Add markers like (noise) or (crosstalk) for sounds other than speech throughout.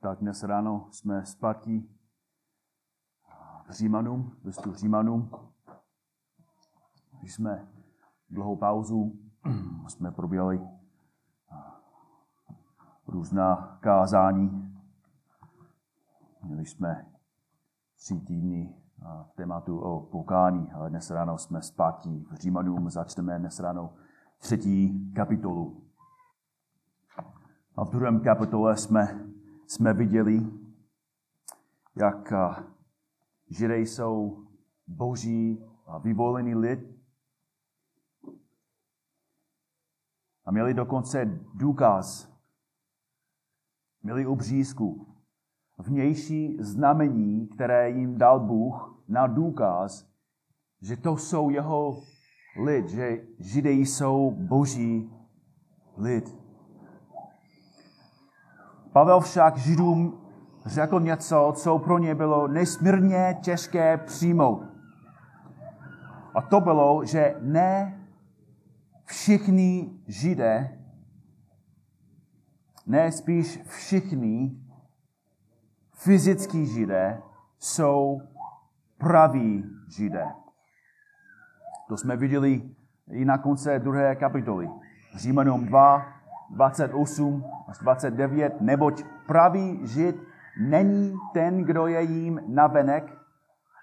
tak dnes ráno jsme zpátky v Římanům, listu Římanům. Když jsme dlouhou pauzu, (clears throat) jsme probírali různá kázání. Měli jsme tři týdny v tématu o pokání, ale dnes ráno jsme zpátky v Římanům, začneme dnes ráno třetí kapitolu. A v druhém kapitole jsme, jsme viděli, jak Židé jsou boží a vyvolený lid. A měli dokonce důkaz, měli obřízku, vnější znamení, které jim dal Bůh na důkaz, že to jsou jeho lid, že Židé jsou boží lid. Pavel však Židům řekl něco, co pro ně bylo nesmírně těžké přijmout. A to bylo, že ne všichni Židé, ne spíš všichni fyzický Židé jsou praví Židé. To jsme viděli i na konci druhé kapitoly. Římanům 2, 28 až 29, neboť pravý žid není ten, kdo je jím navenek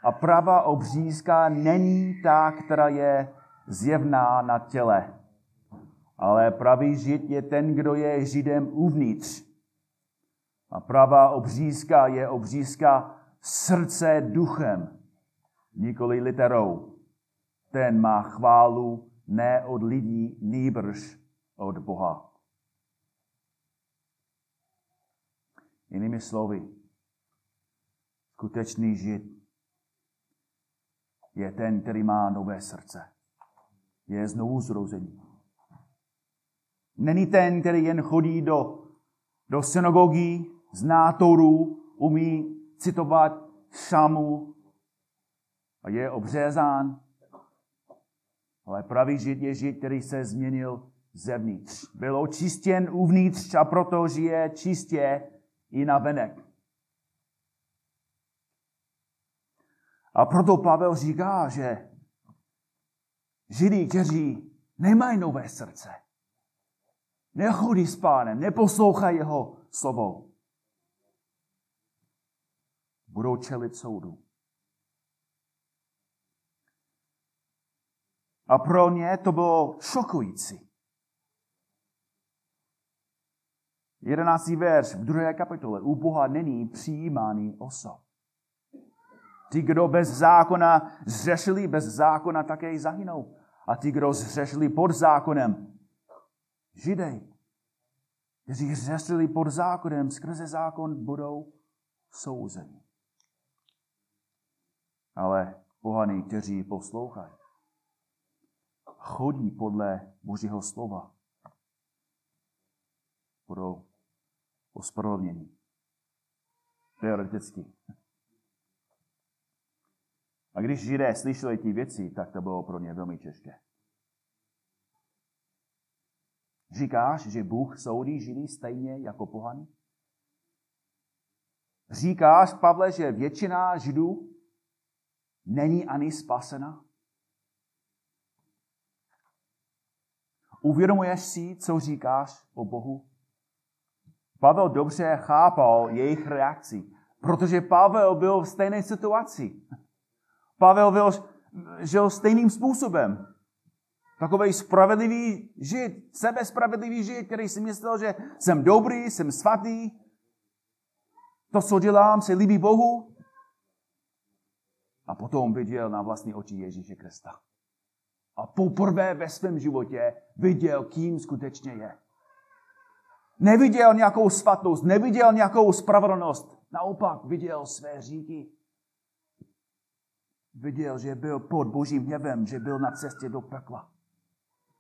a pravá obřízka není ta, která je zjevná na těle. Ale pravý žid je ten, kdo je židem uvnitř. A pravá obřízka je obřízka srdce duchem, nikoli literou. Ten má chválu ne od lidí, nýbrž od Boha. Jinými slovy, skutečný žid je ten, který má nové srdce. Je znovu zrození. Není ten, který jen chodí do, do synagogy, zná Toru, umí citovat šamu a je obřezán. Ale pravý žid je žid, který se změnil zevnitř. Byl očistěn uvnitř a proto žije čistě i na venek. A proto Pavel říká, že Židí, kteří nemají nové srdce, nechodí s pánem, neposlouchají jeho slovo, budou čelit soudu. A pro ně to bylo šokující. Jedenáctý verš v druhé kapitole. U Boha není přijímání osob. Ti, kdo bez zákona zřešili, bez zákona také zahynou. A ti, kdo zřešili pod zákonem, židej, kteří zřešili pod zákonem, skrze zákon budou souzeni. Ale pohany, kteří poslouchají, chodí podle Božího slova, budou ospravedlnění. Teoreticky. A když Židé slyšeli ty věci, tak to bylo pro ně velmi těžké. Říkáš, že Bůh soudí Židy stejně jako pohany? Říkáš, Pavle, že většina Židů není ani spasena? Uvědomuješ si, co říkáš o Bohu? Pavel dobře chápal jejich reakci, protože Pavel byl v stejné situaci. Pavel byl, žil stejným způsobem. Takový spravedlivý žid, sebespravedlivý žid, který si myslel, že jsem dobrý, jsem svatý, to, co dělám, se líbí Bohu. A potom viděl na vlastní oči Ježíše Krista. A poprvé ve svém životě viděl, kým skutečně je. Neviděl nějakou svatnost, neviděl nějakou spravedlnost. Naopak viděl své říky. Viděl, že byl pod božím hněvem, že byl na cestě do pekla.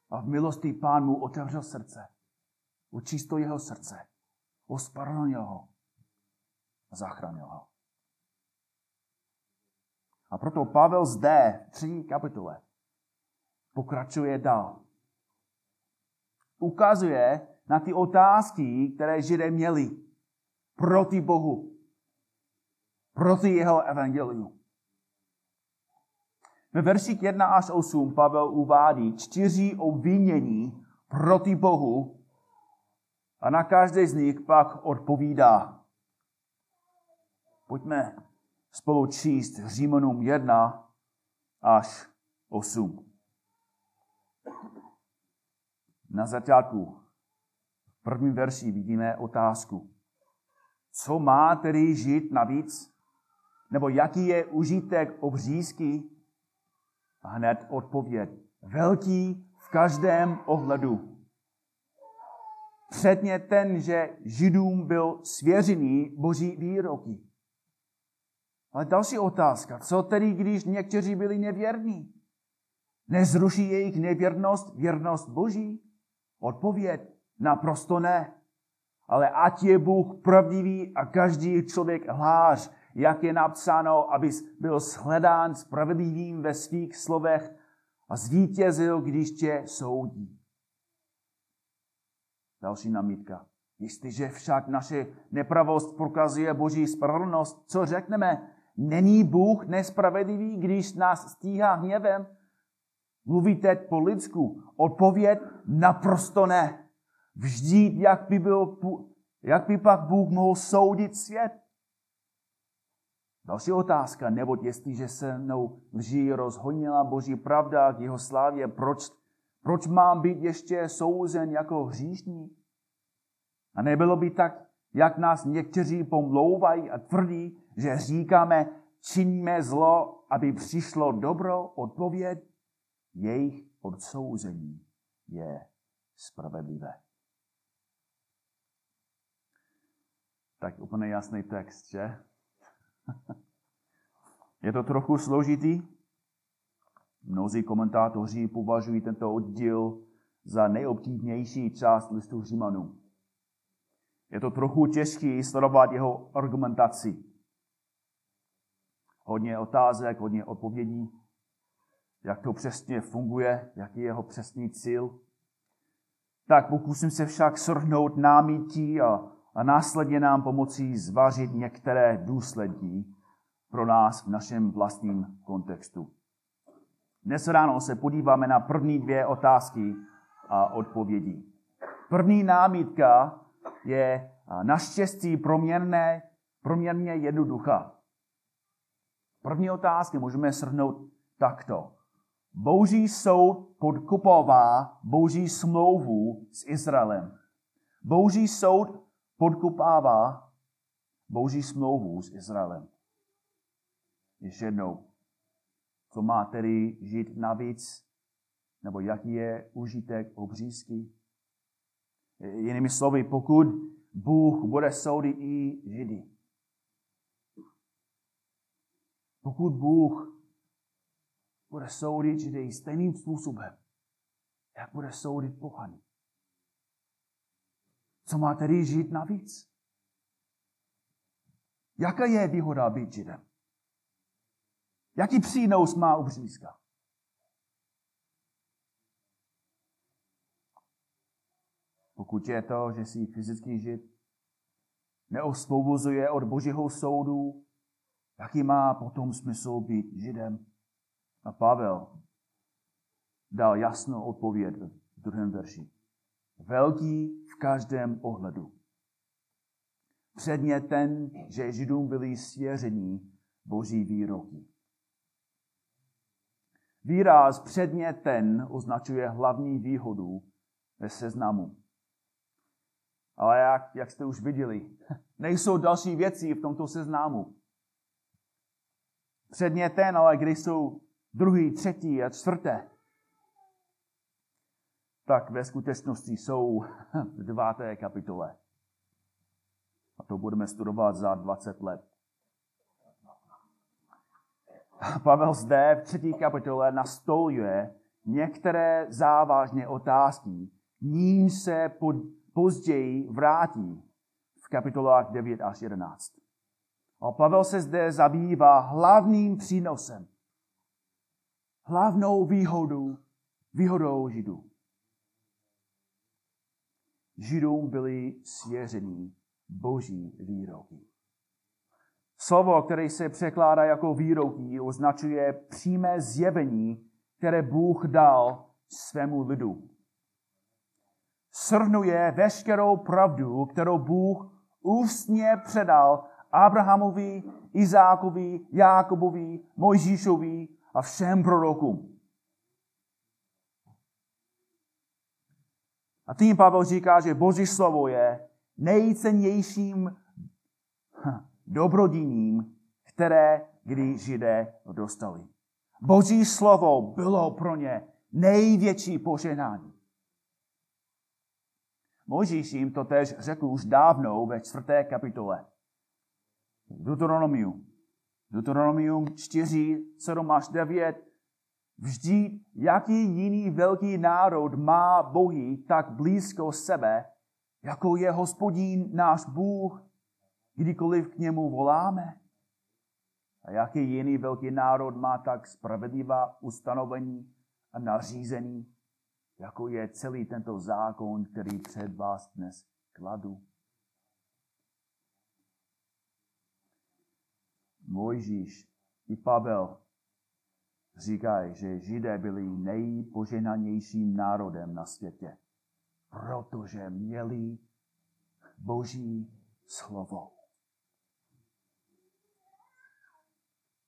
A v milosti pán mu otevřel srdce. Učistil jeho srdce. Ospravedlnil ho. A zachránil ho. A proto Pavel zde v třetí kapitole pokračuje dál. Ukazuje, na ty otázky, které Židé měli. proti Bohu, proti jeho evangeliu. Ve verších 1 až 8 Pavel uvádí čtyři obvinění proti Bohu a na každé z nich pak odpovídá. Pojďme spolu číst Římanům 1 až 8. Na začátku, prvním verši vidíme otázku. Co má tedy žít navíc? Nebo jaký je užitek obřízky? A hned odpověď. Velký v každém ohledu. Předně ten, že Židům byl svěřený boží výroky. Ale další otázka. Co tedy, když někteří byli nevěrní? Nezruší jejich nevěrnost věrnost Boží? Odpověď. Naprosto ne. Ale ať je Bůh pravdivý a každý člověk hlář, jak je napsáno, aby byl shledán spravedlivým ve svých slovech a zvítězil, když tě soudí. Další namítka. Jestliže však naše nepravost prokazuje boží spravedlnost, co řekneme? Není Bůh nespravedlivý, když nás stíhá hněvem? Mluvíte po lidsku. Odpověď naprosto ne. Vždyť, jak by, byl, jak by pak Bůh mohl soudit svět? Další otázka, neboť jestliže se mnou lží rozhonila Boží pravda k jeho slávě, proč, proč mám být ještě souzen jako hříšník? A nebylo by tak, jak nás někteří pomlouvají a tvrdí, že říkáme, činíme zlo, aby přišlo dobro, odpověď, jejich odsouzení je spravedlivé. Tak úplně jasný text, že? (laughs) Je to trochu složitý. Mnozí komentátoři považují tento oddíl za nejobtížnější část listu Římanů. Je to trochu těžké sledovat jeho argumentaci. Hodně otázek, hodně odpovědí, jak to přesně funguje, jaký je jeho přesný cíl. Tak pokusím se však srhnout námití a a následně nám pomocí zvařit některé důsledky pro nás v našem vlastním kontextu. Dnes ráno se podíváme na první dvě otázky a odpovědi. První námítka je naštěstí proměrné, proměrně jednoduchá. První otázky můžeme shrnout takto. Boží soud podkupová Boží smlouvu s Izraelem. Boží soud podkopává boží smlouvu s Izraelem. Ještě jednou, co má tedy žít navíc, nebo jaký je užitek obřízky. Jinými slovy, pokud Bůh bude soudit i Židy. Pokud Bůh bude soudit Židy stejným způsobem, jak bude soudit pohany. Co má tedy žít navíc? Jaká je výhoda být židem? Jaký přínos má obřízka? Pokud je to, že jsi fyzický žid, neosvobozuje od božího soudu, jaký má potom smysl být židem? A Pavel dal jasnou odpověď v druhém verši. Velký v každém ohledu. Předně ten, že Židům byli svěření boží výroky. Výraz předně ten označuje hlavní výhodu ve seznamu. Ale jak, jak jste už viděli, (laughs) nejsou další věci v tomto seznamu. Předně ten, ale kde jsou druhý, třetí a čtvrté tak ve skutečnosti jsou v deváté kapitole. A to budeme studovat za 20 let. Pavel zde v třetí kapitole nastoluje některé závažné otázky, ním se později vrátí v kapitolách 9 až 11. A Pavel se zde zabývá hlavním přínosem, hlavnou výhodou, výhodou Židů. Židům byli svěření boží výroky. Slovo, které se překládá jako výroky, označuje přímé zjevení, které Bůh dal svému lidu. Srnuje veškerou pravdu, kterou Bůh ústně předal Abrahamovi, Izákovi, Jákobovi, Mojžíšovi a všem prorokům. A tím Pavel říká, že Boží slovo je nejcennějším dobrodiním, které kdy Židé dostali. Boží slovo bylo pro ně největší poženání. Mojžíš jim to tež řekl už dávno ve čtvrté kapitole. Deuteronomium. Deuteronomium 4, 7 až 9. Vždy, jaký jiný velký národ má Bohy tak blízko sebe, jako je hospodín náš Bůh, kdykoliv k němu voláme? A jaký jiný velký národ má tak spravedlivá ustanovení a nařízení, jako je celý tento zákon, který před vás dnes kladu? Mojžíš i Pavel říkají, že Židé byli nejpoženanějším národem na světě, protože měli Boží slovo.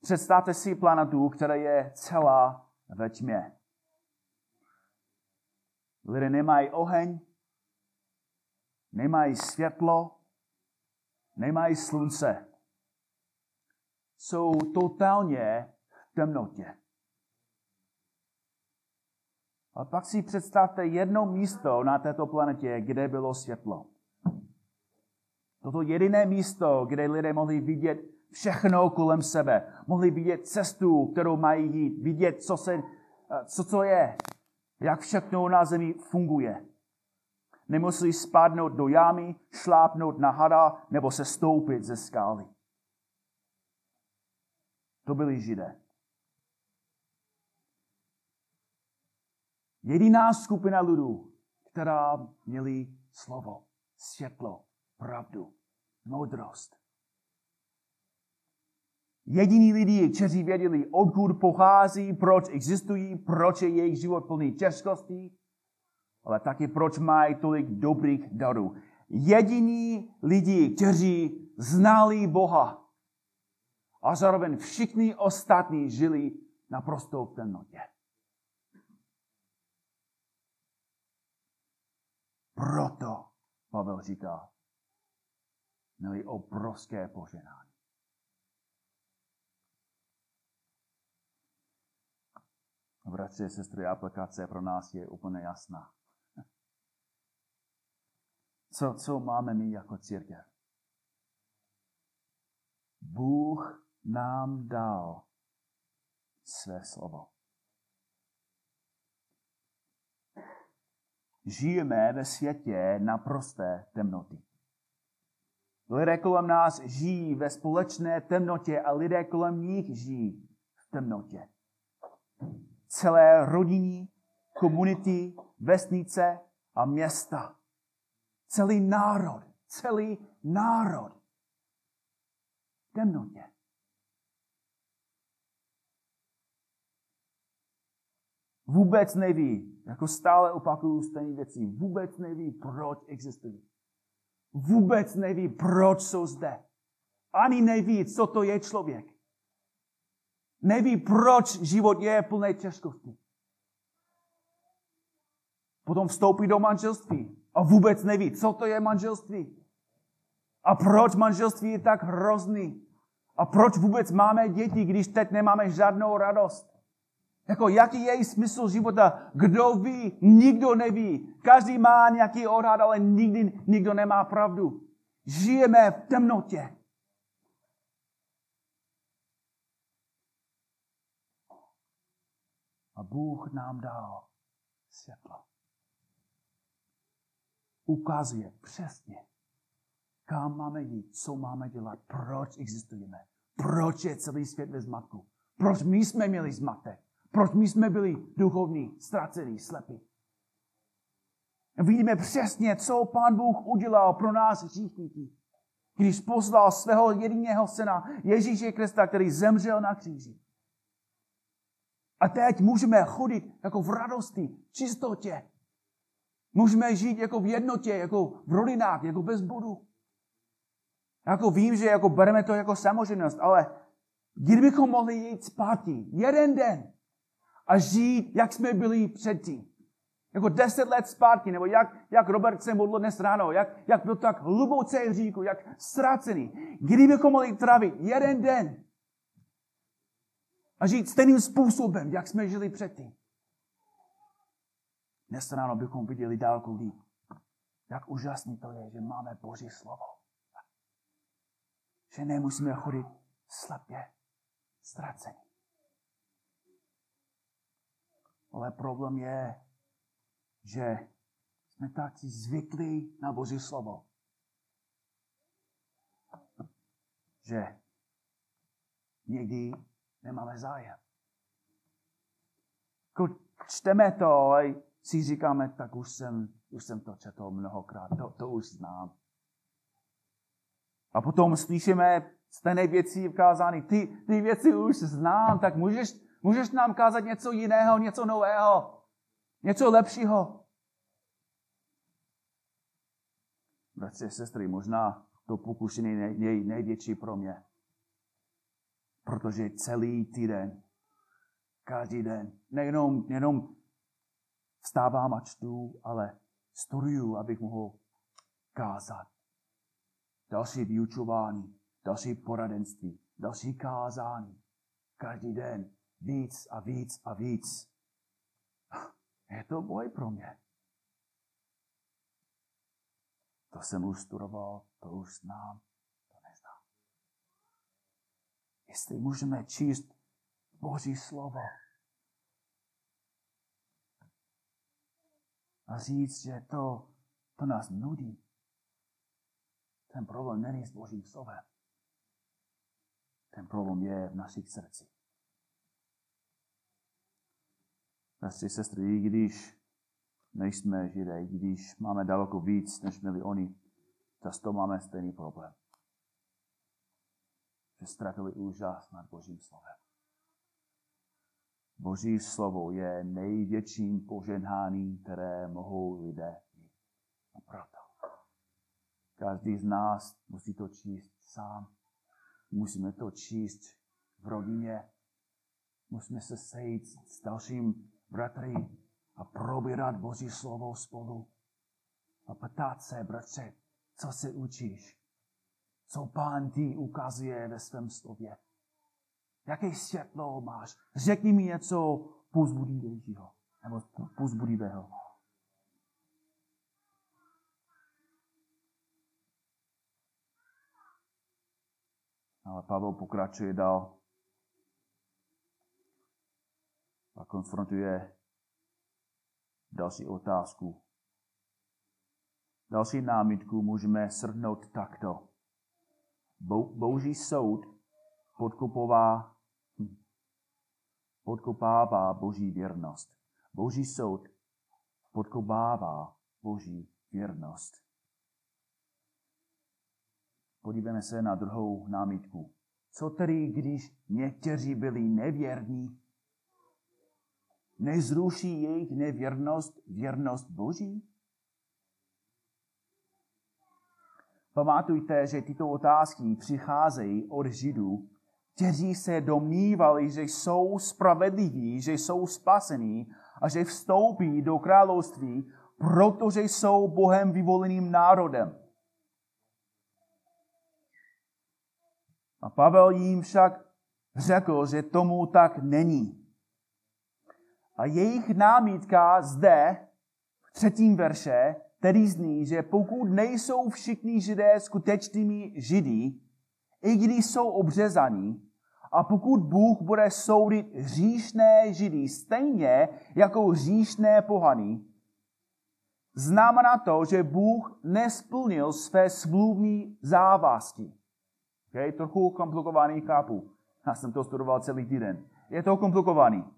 Představte si planetu, která je celá ve tmě. Lidé nemají oheň, nemají světlo, nemají slunce. Jsou totálně v temnotě. A pak si představte jedno místo na této planetě, kde bylo světlo. Toto jediné místo, kde lidé mohli vidět všechno kolem sebe. Mohli vidět cestu, kterou mají jít, vidět, co, se, co to je, jak všechno na zemi funguje. Nemuseli spadnout do jámy, šlápnout na hada nebo se stoupit ze skály. To byli židé. Jediná skupina lidů, která měli slovo, světlo, pravdu, moudrost. Jediní lidi, kteří věděli, odkud pochází, proč existují, proč je jejich život plný těžkostí, ale taky proč mají tolik dobrých darů. Jediní lidi, kteří znali Boha a zároveň všichni ostatní žili naprosto v temnotě. Proto, Pavel říká, měli obrovské poženání. Bratři a sestry, aplikace pro nás je úplně jasná. Co, co máme my jako církev? Bůh nám dal své slovo. Žijeme ve světě naprosté temnoty. Lidé kolem nás žijí ve společné temnotě a lidé kolem nich žijí v temnotě celé rodiny, komunity, vesnice a města. Celý národ, celý národ. V temnotě. Vůbec neví, jako stále opakuju stejné věci, vůbec neví, proč existují. Vůbec neví, proč jsou zde. Ani neví, co to je člověk. Neví, proč život je plné těžkosti. Potom vstoupí do manželství a vůbec neví, co to je manželství. A proč manželství je tak hrozný. A proč vůbec máme děti, když teď nemáme žádnou radost. Jako, jaký je smysl života? Kdo ví? Nikdo neví. Každý má nějaký odhad, ale nikdy nikdo nemá pravdu. Žijeme v temnotě. A Bůh nám dal světlo. Ukazuje přesně, kam máme jít, co máme dělat, proč existujeme, proč je celý svět ve zmatku, proč my jsme měli zmatek, proč my jsme byli duchovní, ztracení, slepí. Vidíme přesně, co Pán Bůh udělal pro nás hříchníky. když poslal svého jediného syna Ježíše Krista, který zemřel na kříži. A teď můžeme chodit jako v radosti, čistotě. Můžeme žít jako v jednotě, jako v rodinách, jako bez bodu. Jako vím, že jako bereme to jako samozřejmost, ale kdybychom mohli jít zpátky jeden den a žít, jak jsme byli předtím. Jako deset let zpátky, nebo jak, jak Robert se modlil dnes ráno, jak, jak byl tak hluboce v říku, jak ztracený. Kdybychom mohli trávit jeden den a žít stejným způsobem, jak jsme žili předtím. Dnes ráno bychom viděli dálku líp. Jak úžasný to je, že máme Boží slovo. Že nemusíme chodit slepě, ztracení. Ale problém je, že jsme tak zvyklí na Boží slovo, že někdy nemáme zájem. Čteme to, ale si říkáme, tak už jsem, už jsem to četl mnohokrát, to, to už znám. A potom slyšíme stejné věci v kázání, ty, ty věci už znám, tak můžeš, můžeš nám kázat něco jiného, něco nového, něco lepšího. Bratři a sestry, možná to pokušení je největší pro mě. Protože celý týden, každý den, nejenom, nejenom vstávám a čtu, ale studuju, abych mohl kázat. Další vyučování, další poradenství, další kázání. Každý den víc a víc a víc. (gasps) Je to boj pro mě. To jsem už studoval, to už znám, to neznám. Jestli můžeme číst Boží slovo a říct, že to, to nás nudí, ten problém není s Božím slovem. Ten problém je v našich srdcích. Bratři, sestry, i když nejsme židé, i když máme daleko víc, než měli oni, často máme stejný problém. Že ztratili úžas nad Božím slovem. Boží slovo je největším poženháním, které mohou lidé mít. A proto každý z nás musí to číst sám. Musíme to číst v rodině. Musíme se sejít s dalším bratry a probírat Boží slovo spolu. A ptát se, bratře, co se učíš? Co pán ti ukazuje ve svém slově? Jaké světlo máš? Řekni mi něco pozbudivějšího. Nebo pozbudivého. Ale Pavel pokračuje dál a konfrontuje další otázku. Další námitku můžeme shrnout takto. Boží soud podkopová, hm, podkopává Boží věrnost. Boží soud podkopává Boží věrnost. Podívejme se na druhou námitku. Co tedy, když někteří byli nevěrní? Nezruší jejich nevěrnost věrnost Boží? Pamatujte, že tyto otázky přicházejí od Židů, kteří se domnívali, že jsou spravedliví, že jsou spasení a že vstoupí do království, protože jsou Bohem vyvoleným národem. A Pavel jim však řekl, že tomu tak není. A jejich námítka zde v třetím verše tedy zní, že pokud nejsou všichni židé skutečnými židy, i když jsou obřezaní, a pokud Bůh bude soudit hříšné židy stejně jako hříšné pohany, znamená to, že Bůh nesplnil své smluvní závazky. Okay? Trochu komplikovaný, chápu. Já jsem to studoval celý týden. Je to komplikovaný.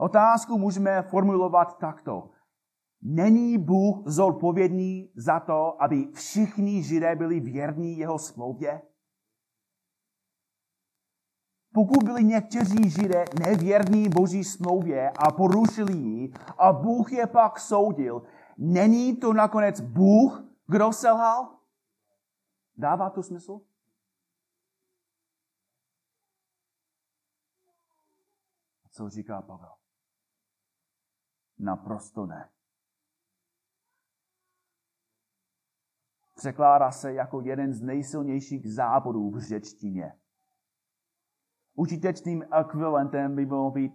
Otázku můžeme formulovat takto. Není Bůh zodpovědný za to, aby všichni židé byli věrní jeho smlouvě? Pokud byli někteří židé nevěrní boží smlouvě a porušili ji a Bůh je pak soudil, není to nakonec Bůh, kdo selhal? Dává to smysl? Co říká Pavel? Naprosto ne. Překládá se jako jeden z nejsilnějších zábodů v řečtině. Užitečným ekvivalentem by bylo být,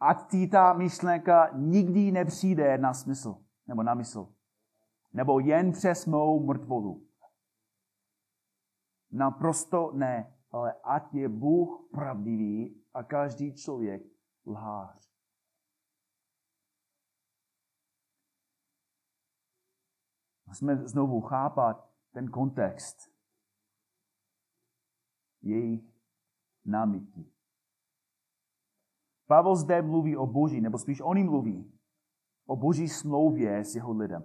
ať ti ta myšlenka nikdy nepřijde na smysl, nebo na mysl, nebo jen přes mou mrtvolu. Naprosto ne, ale ať je Bůh pravdivý a každý člověk lhář. Musíme znovu chápat ten kontext jejich námitky. Pavel zde mluví o Boží, nebo spíš on mluví o Boží smlouvě s jeho lidem.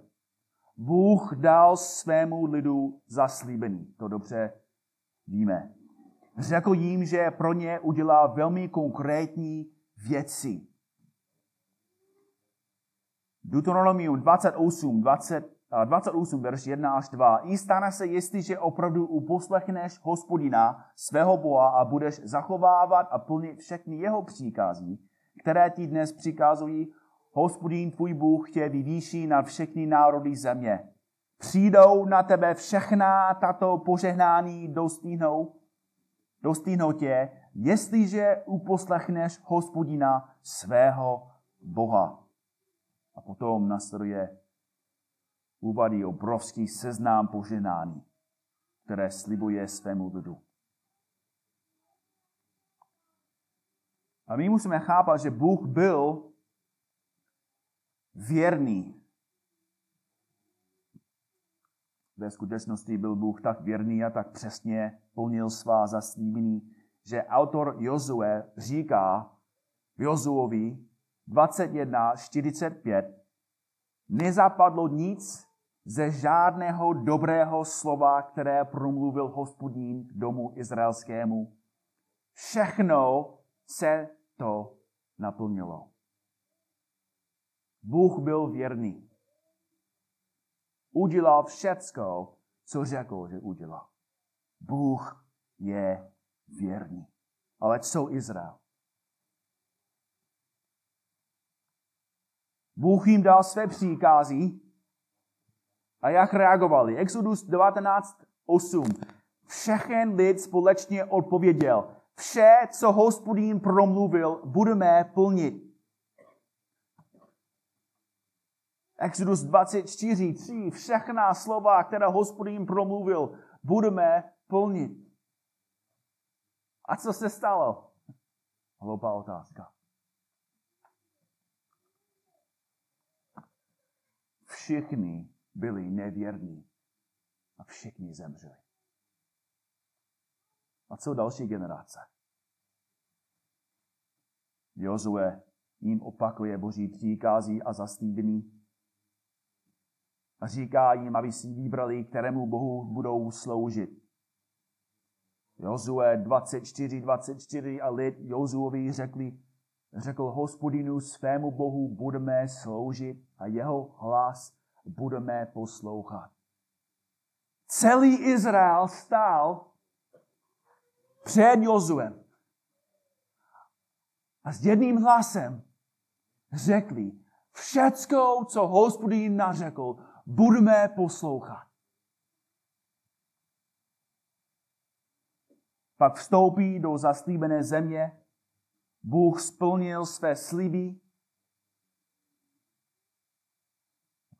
Bůh dal svému lidu zaslíbení. To dobře víme. Řekl jim, že pro ně udělá velmi konkrétní věci. Deuteronomium 28, 20, 28, verš 1 až 2. I stane se, jestliže opravdu uposlechneš hospodina svého Boha a budeš zachovávat a plnit všechny jeho příkazí, které ti dnes přikazují, hospodin tvůj Bůh tě vyvýší nad všechny národy země. Přijdou na tebe všechna tato požehnání dostihnou, dostihnou tě, jestliže uposlechneš hospodina svého Boha. A potom následuje uvádí obrovský seznám poženání, které slibuje svému lidu. A my musíme chápat, že Bůh byl věrný. Ve skutečnosti byl Bůh tak věrný a tak přesně plnil svá zaslíbení, že autor Jozue říká v Jozuovi 21.45 nezapadlo nic ze žádného dobrého slova, které promluvil hospodín domu izraelskému. Všechno se to naplnilo. Bůh byl věrný. Udělal všecko, co řekl, že udělal. Bůh je věrný. Ale co Izrael? Bůh jim dal své příkazy, a jak reagovali? Exodus 19.8. Všechen lid společně odpověděl. Vše, co hospodín promluvil, budeme plnit. Exodus 24.3. Všechna slova, která hospodín promluvil, budeme plnit. A co se stalo? Hloupá otázka. Všichni byli nevěrní a všichni zemřeli. A co další generace? Jozue jim opakuje boží příkazí a zaslíbení a říká jim, aby si vybrali, kterému Bohu budou sloužit. Jozue 24, 24 a lid Jozuovi řekli, řekl hospodinu svému Bohu budeme sloužit a jeho hlas budeme poslouchat. Celý Izrael stál před Jozuem. A s jedným hlasem řekli, všecko, co hospodín nařekl, budeme poslouchat. Pak vstoupí do zaslíbené země, Bůh splnil své sliby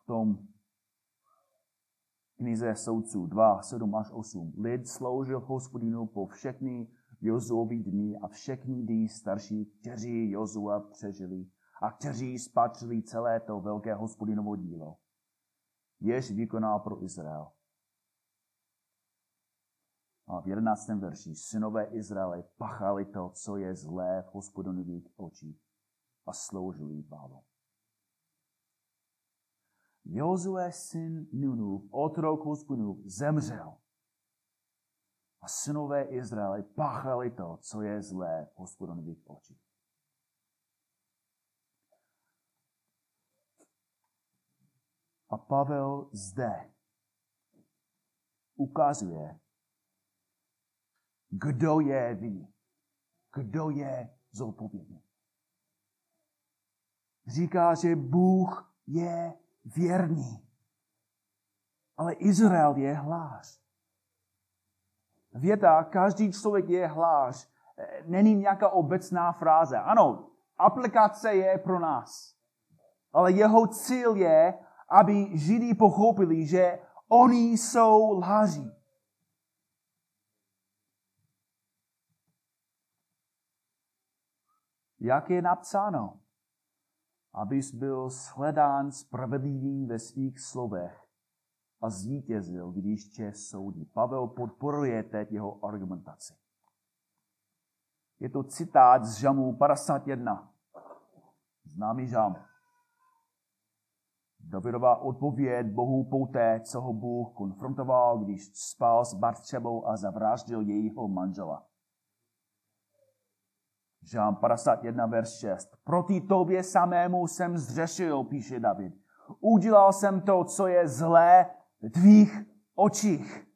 tom knize soudců 2, 7 až 8. Lid sloužil hospodinu po všechny Jozuovi dny a všechny dny starší, kteří Jozua přežili a kteří spatřili celé to velké hospodinovo dílo, jež vykonal pro Izrael. A v 11. verši synové Izraele pachali to, co je zlé v hospodinových očích a sloužili Pánu. Jozue syn Nunův, otrok hospodinův, zemřel. A synové Izraele páchali to, co je zlé v hospodinových očích. A Pavel zde ukazuje, kdo je ví, kdo je zodpovědný. Říká, že Bůh je věrný. Ale Izrael je hlář. Věta, každý člověk je hlář, není nějaká obecná fráze. Ano, aplikace je pro nás. Ale jeho cíl je, aby Židí pochopili, že oni jsou lháři. Jak je napsáno? Abys byl shledán spravedlivý ve svých slovech a zvítězil, když tě soudí. Pavel podporuje teď jeho argumentaci. Je to citát z Žamu 51. Známý žám. Davidová odpověď Bohu poté, co ho Bůh konfrontoval, když spal s Bartřebou a zavraždil jejího manžela. Žám 51, verš 6. Proti tobě samému jsem zřešil, píše David. Udělal jsem to, co je zlé v tvých očích.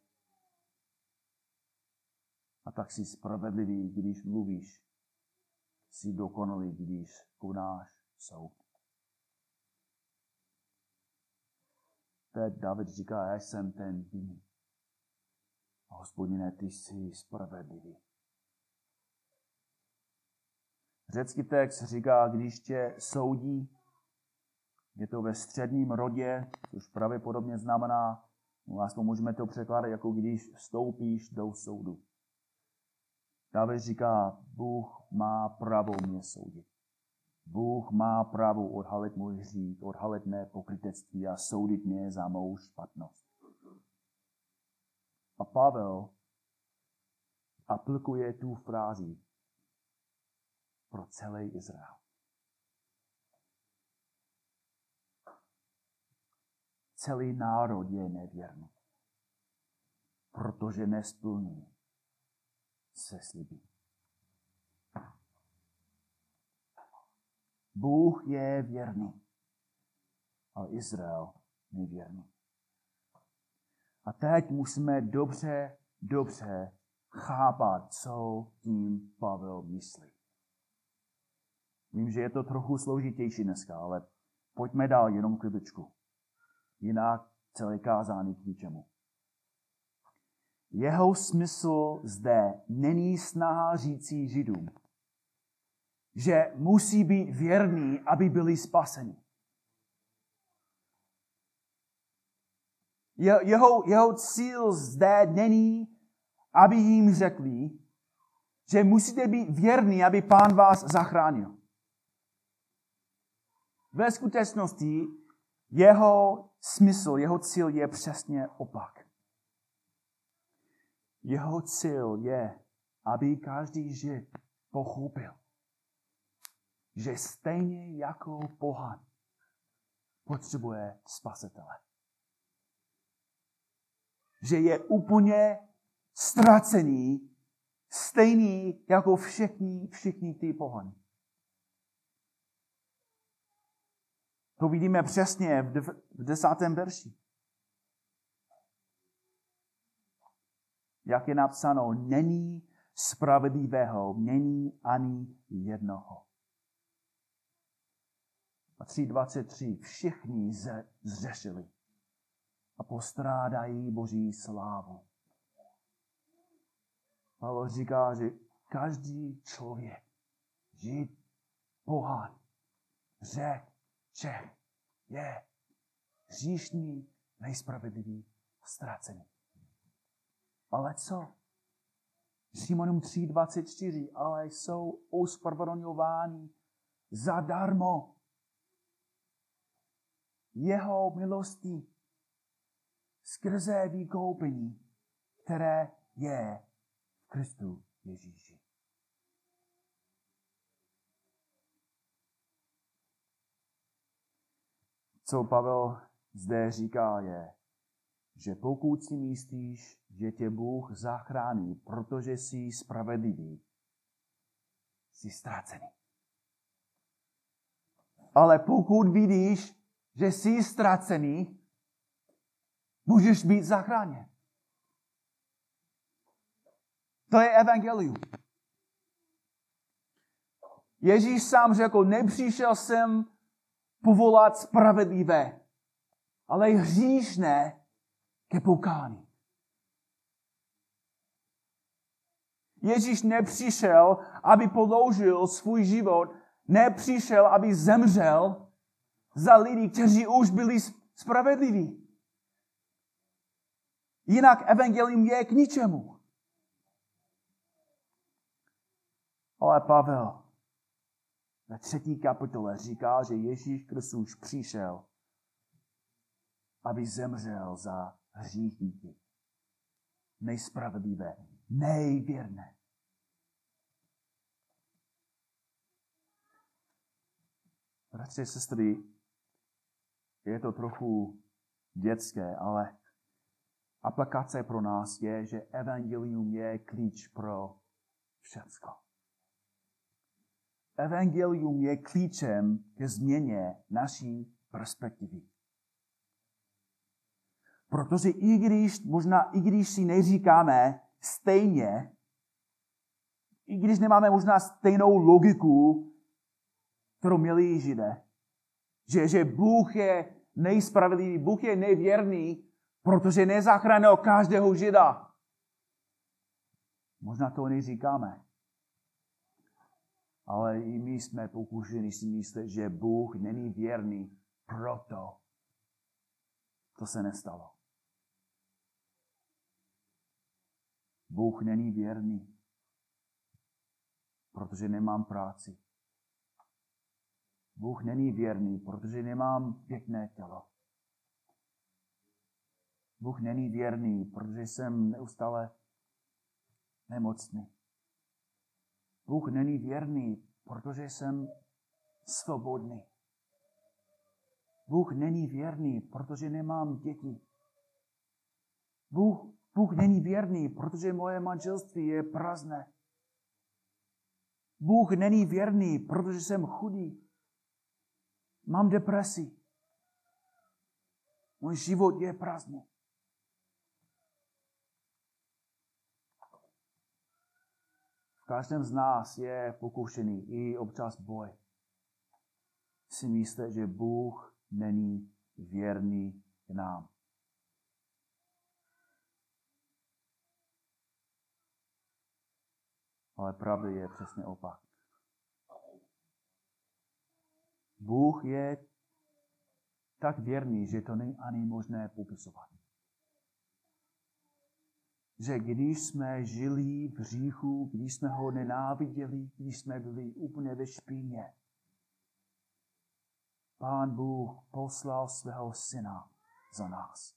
A tak jsi spravedlivý, když mluvíš. Jsi dokonalý, když konáš soud. Teď David říká, já jsem ten vinný. A hospodine, ty jsi spravedlivý. Řecký text říká, když tě soudí, je to ve středním rodě, což pravděpodobně znamená, vlastně můžeme to překládat jako když vstoupíš do soudu. David říká, Bůh má právo mě soudit. Bůh má právo odhalit můj hřích, odhalit mé pokrytectví a soudit mě za mou špatnost. A Pavel aplikuje tu frázi pro celý Izrael. Celý národ je nevěrný, protože nesplní se slibí. Bůh je věrný, ale Izrael nevěrný. A teď musíme dobře, dobře chápat, co tím Pavel myslí. Vím, že je to trochu složitější dneska, ale pojďme dál jenom chvíličku. Jinak celé kázání k ničemu. Jeho smysl zde není snaha řící Židům, že musí být věrní, aby byli spaseni. Jeho, jeho cíl zde není, aby jim řekli, že musíte být věrní, aby pán vás zachránil. Ve skutečnosti jeho smysl, jeho cíl je přesně opak. Jeho cíl je, aby každý žid pochopil, že stejně jako pohan potřebuje spasitele. Že je úplně ztracený, stejný jako všichni, všichni ty pohany. To vidíme přesně v desátém verši. Jak je napsáno, není spravedlivého, není ani jednoho. A 3.23. Všichni zřešili a postrádají Boží slávu. Pavel říká, že každý člověk, žít, pohán, řek, Čech je hříšný, nejspravedlivý a ztracený. Ale co? Římanům 3.24, ale jsou ospravedlňováni zadarmo. Jeho milostí skrze vykoupení, které je v Kristu Ježíši. Co Pavel zde říká je, že pokud si myslíš, že tě Bůh zachrání, protože jsi spravedlivý, jsi ztracený. Ale pokud vidíš, že jsi ztracený, můžeš být zachráněn. To je evangelium. Ježíš sám řekl, nepřišel jsem povolat spravedlivé, ale hříšné ke poukání. Ježíš nepřišel, aby položil svůj život, nepřišel, aby zemřel za lidi, kteří už byli spravedliví. Jinak evangelium je k ničemu. Ale Pavel ve třetí kapitole říká, že Ježíš Kristus přišel, aby zemřel za hříchníky. Nejspravedlivé, nejvěrné. Bratři, sestry, je to trochu dětské, ale aplikace pro nás je, že evangelium je klíč pro všecko. Evangelium je klíčem ke změně naší perspektivy. Protože i když, možná i když si neříkáme stejně, i když nemáme možná stejnou logiku, kterou měli židé, že, že Bůh je nejspravedlivý, Bůh je nevěrný, protože nezachránil každého žida. Možná to neříkáme. Ale i my jsme pokušeni si myslet, že Bůh není věrný, proto to se nestalo. Bůh není věrný, protože nemám práci. Bůh není věrný, protože nemám pěkné tělo. Bůh není věrný, protože jsem neustále nemocný. Bůh není věrný, protože jsem svobodný. Bůh není věrný, protože nemám děti. Bůh, Bůh není věrný, protože moje manželství je prázdné. Bůh není věrný, protože jsem chudý. Mám depresi. Můj život je prázdný. V každém z nás je pokušený i občas boj. Si myslíte, že Bůh není věrný k nám. Ale pravda je přesně opak. Bůh je tak věrný, že to není ani možné popisovat. Že když jsme žili v říchu, když jsme ho nenáviděli, když jsme byli úplně ve špíně, Pán Bůh poslal svého syna za nás.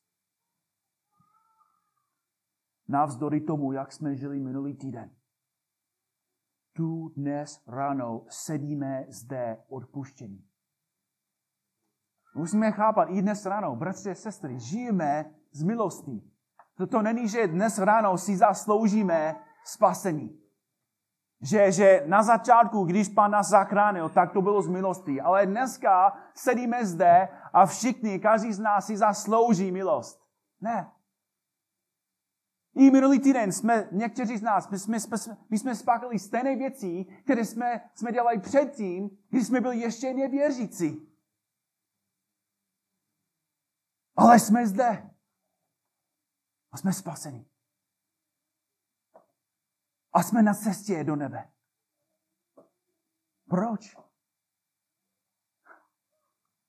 Navzdory tomu, jak jsme žili minulý týden. Tu dnes ráno sedíme zde odpuštění. Musíme chápat i dnes ráno, bratři a sestry, žijeme z milostí. To, to není, že dnes ráno si zasloužíme spasení. Že, že na začátku, když Pán nás zachránil, tak to bylo z milostí. Ale dneska sedíme zde a všichni, každý z nás si zaslouží milost. Ne. I minulý týden jsme, někteří z nás, my jsme, my jsme spáchali stejné věci, které jsme, jsme dělali předtím, když jsme byli ještě nevěřící. Ale jsme zde. A jsme spaseni. A jsme na cestě do nebe. Proč?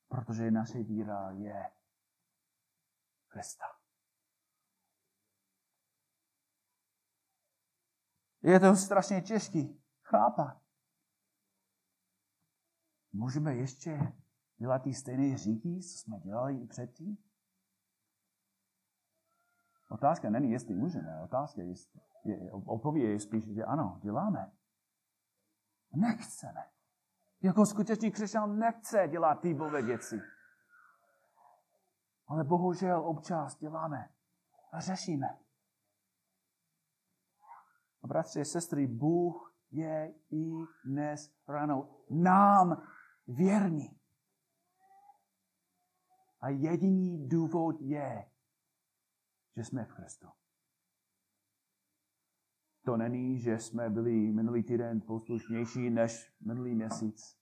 Protože naše víra je Krista. Je to strašně těžký chápat. Můžeme ještě dělat ty stejné hříchy, co jsme dělali i předtím? Otázka není, jestli můžeme, otázka je, je odpověď je spíš, že ano, děláme. Nechceme. Jako skutečný křesťan nechce dělat ty bové věci. Ale bohužel občas děláme a řešíme. A bratři a sestry, Bůh je i dnes ráno nám věrný. A jediný důvod je, že jsme v Kristu. To není, že jsme byli minulý týden poslušnější než minulý měsíc.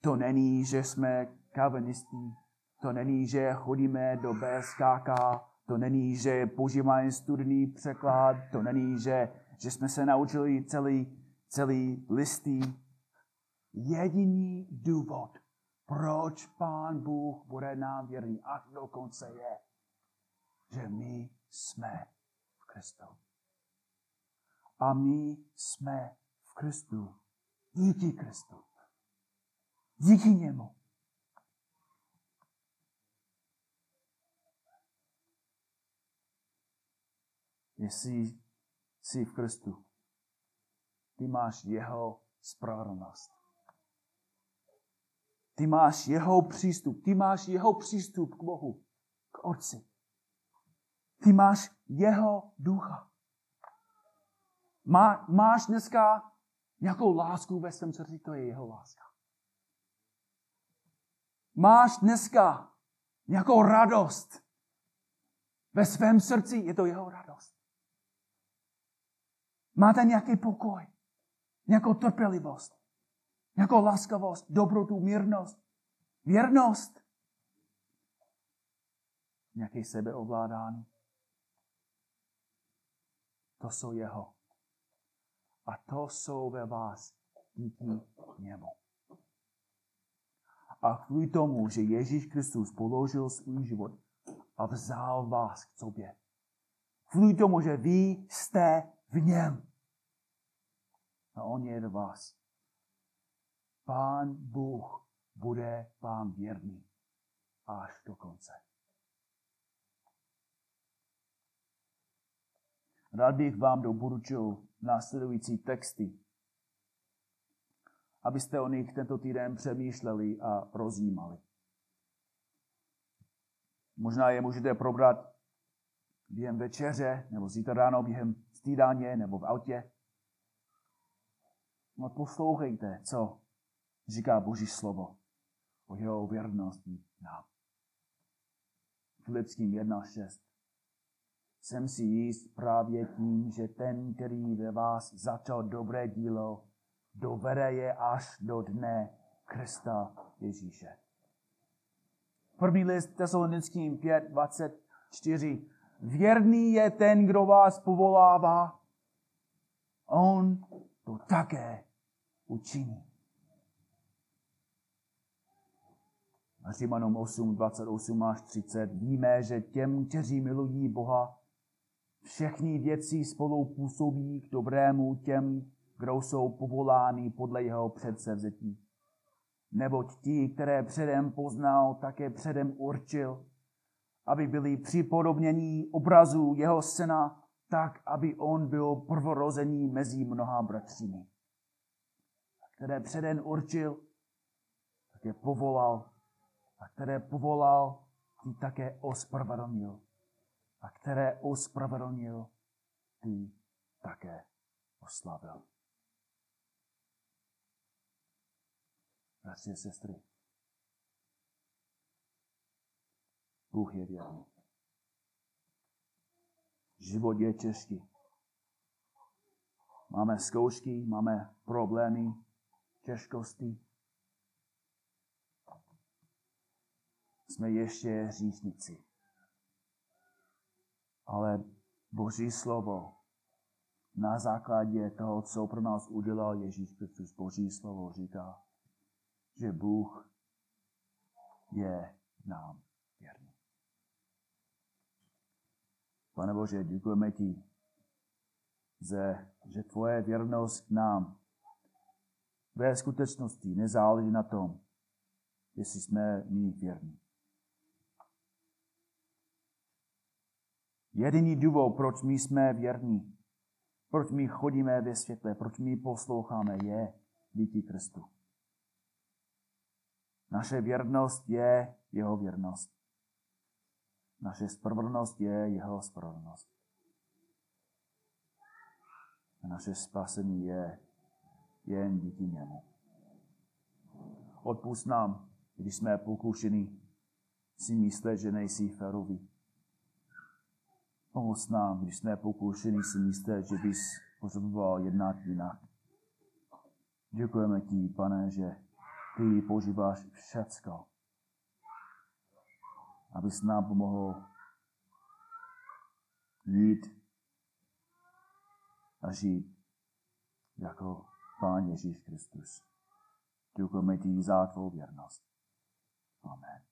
To není, že jsme kalvinistí. To není, že chodíme do BSKK. To není, že používáme studijní překlad. To není, že, že jsme se naučili celý, celý listý. Jediný důvod, proč Pán Bůh bude nám věrný až do konce je, že my jsme v Kristu. A my jsme v Kristu. Díky Kristu. Díky němu. Jestli jsi v Kristu, ty máš jeho spravedlnost. Ty máš jeho přístup. Ty máš jeho přístup k Bohu, k Otci. Ty máš jeho ducha. Má, máš dneska nějakou lásku ve svém srdci, to je jeho láska. Máš dneska nějakou radost ve svém srdci, je to jeho radost. Máte nějaký pokoj, nějakou trpělivost, nějakou laskavost, dobrotu, mírnost, věrnost, nějaké sebeovládání. To jsou jeho. A to jsou ve vás díky němu. A kvůli tomu, že Ježíš Kristus položil svůj život a vzal vás k sobě. Kvůli tomu, že vy jste v něm. A on je v vás. Pán Bůh bude vám věrný až do konce. Rád bych vám doporučil následující texty, abyste o nich tento týden přemýšleli a rozjímali. Možná je můžete probrat během večeře, nebo zítra ráno během stýdáně, nebo v autě. No poslouchejte, co říká Boží slovo o jeho věrnosti nám. Filipským 1.6. Jsem si jist právě tím, že ten, který ve vás začal dobré dílo, dovede je až do dne Krista Ježíše. První list Tesalonickým 5, 24. Věrný je ten, kdo vás povolává. On to také učiní. Římanům 8, 28 až 30. Víme, že těm, kteří milují Boha, všechny věci spolu působí k dobrému těm, kdo jsou povoláni podle jeho předsevzetí. Neboť ti, které předem poznal, také předem určil, aby byli připodobnění obrazu jeho syna, tak, aby on byl prvorození mezi mnoha bratřími. Které předem určil, také povolal, a které povolal, ty také ospravedlnil a které ospravedlnil, ty také oslavil. Bratři a sestry, Bůh je věrný. Život je těžký. Máme zkoušky, máme problémy, těžkosti. Jsme ještě hříšníci. Ale Boží slovo na základě toho, co pro nás udělal Ježíš Kristus, Boží slovo říká, že Bůh je nám věrný. Pane Bože, děkujeme ti, že tvoje věrnost k nám ve skutečnosti nezáleží na tom, jestli jsme my věrní. Jediný důvod, proč my jsme věrní, proč my chodíme ve světle, proč my posloucháme, je díky Kristu. Naše věrnost je jeho věrnost. Naše spravedlnost je jeho spravedlnost. A naše spasení je jen díky němu. Odpust nám, když jsme pokušeni si myslet, že nejsi férový. Pomoc nám, když jsme pokušeni si myslet, že bys potřeboval jednat jinak. Děkujeme ti, pane, že ty používáš všecko, abys nám pomohl jít a žít jako Pán Ježíš Kristus. Děkujeme ti za tvou věrnost. Amen.